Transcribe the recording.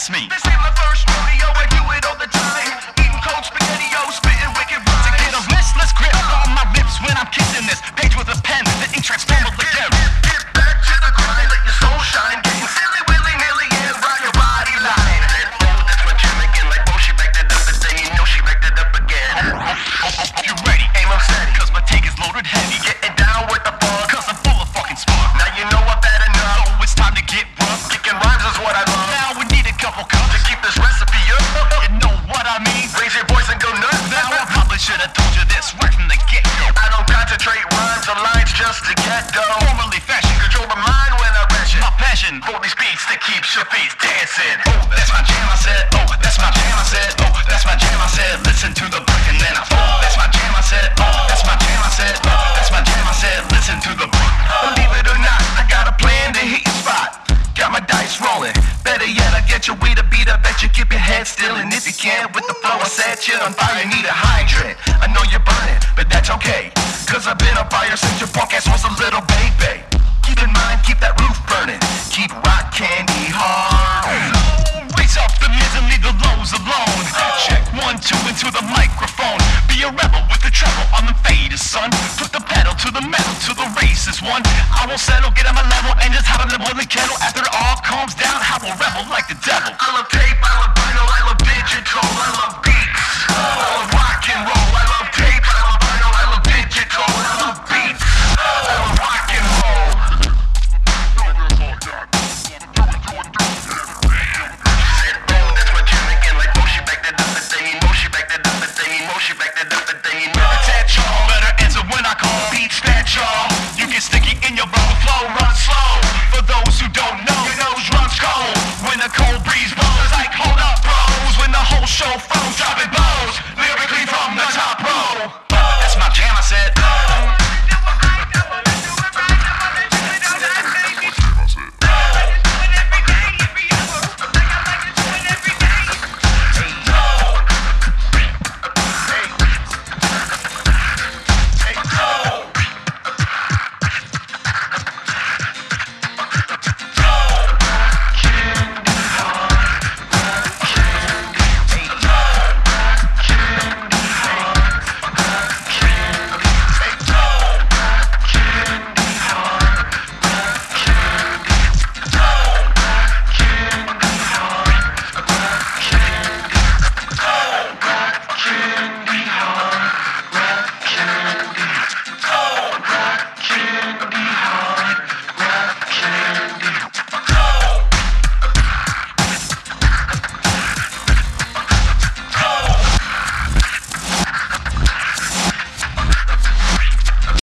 ask me. Should have told you this right from the get-go. I don't concentrate rhymes or lines just to get dough. Formerly fashion, Control my mind when I ration. my passion. Hold these beats that keeps your feet dancing. Oh, that's my jam, I said. Oh, head still. And if you can't, with the flow, I set you on fire. Need a hydrant. I know you're burning, but that's okay. Cause I've been on fire since your punk ass was a little baby. Keep in mind, keep that roof burning. Keep rock candy hard. Raise up the and leave the lows alone. Check one, two into the microphone. Be a rebel with the treble on the faded son. Put the pedal to the metal to the race is one. I won't settle, get on my level and just hop in the boiling kettle. After it all calms down, I will rebel like the devil. y'all. You get sticky in your bubble flow, run slow.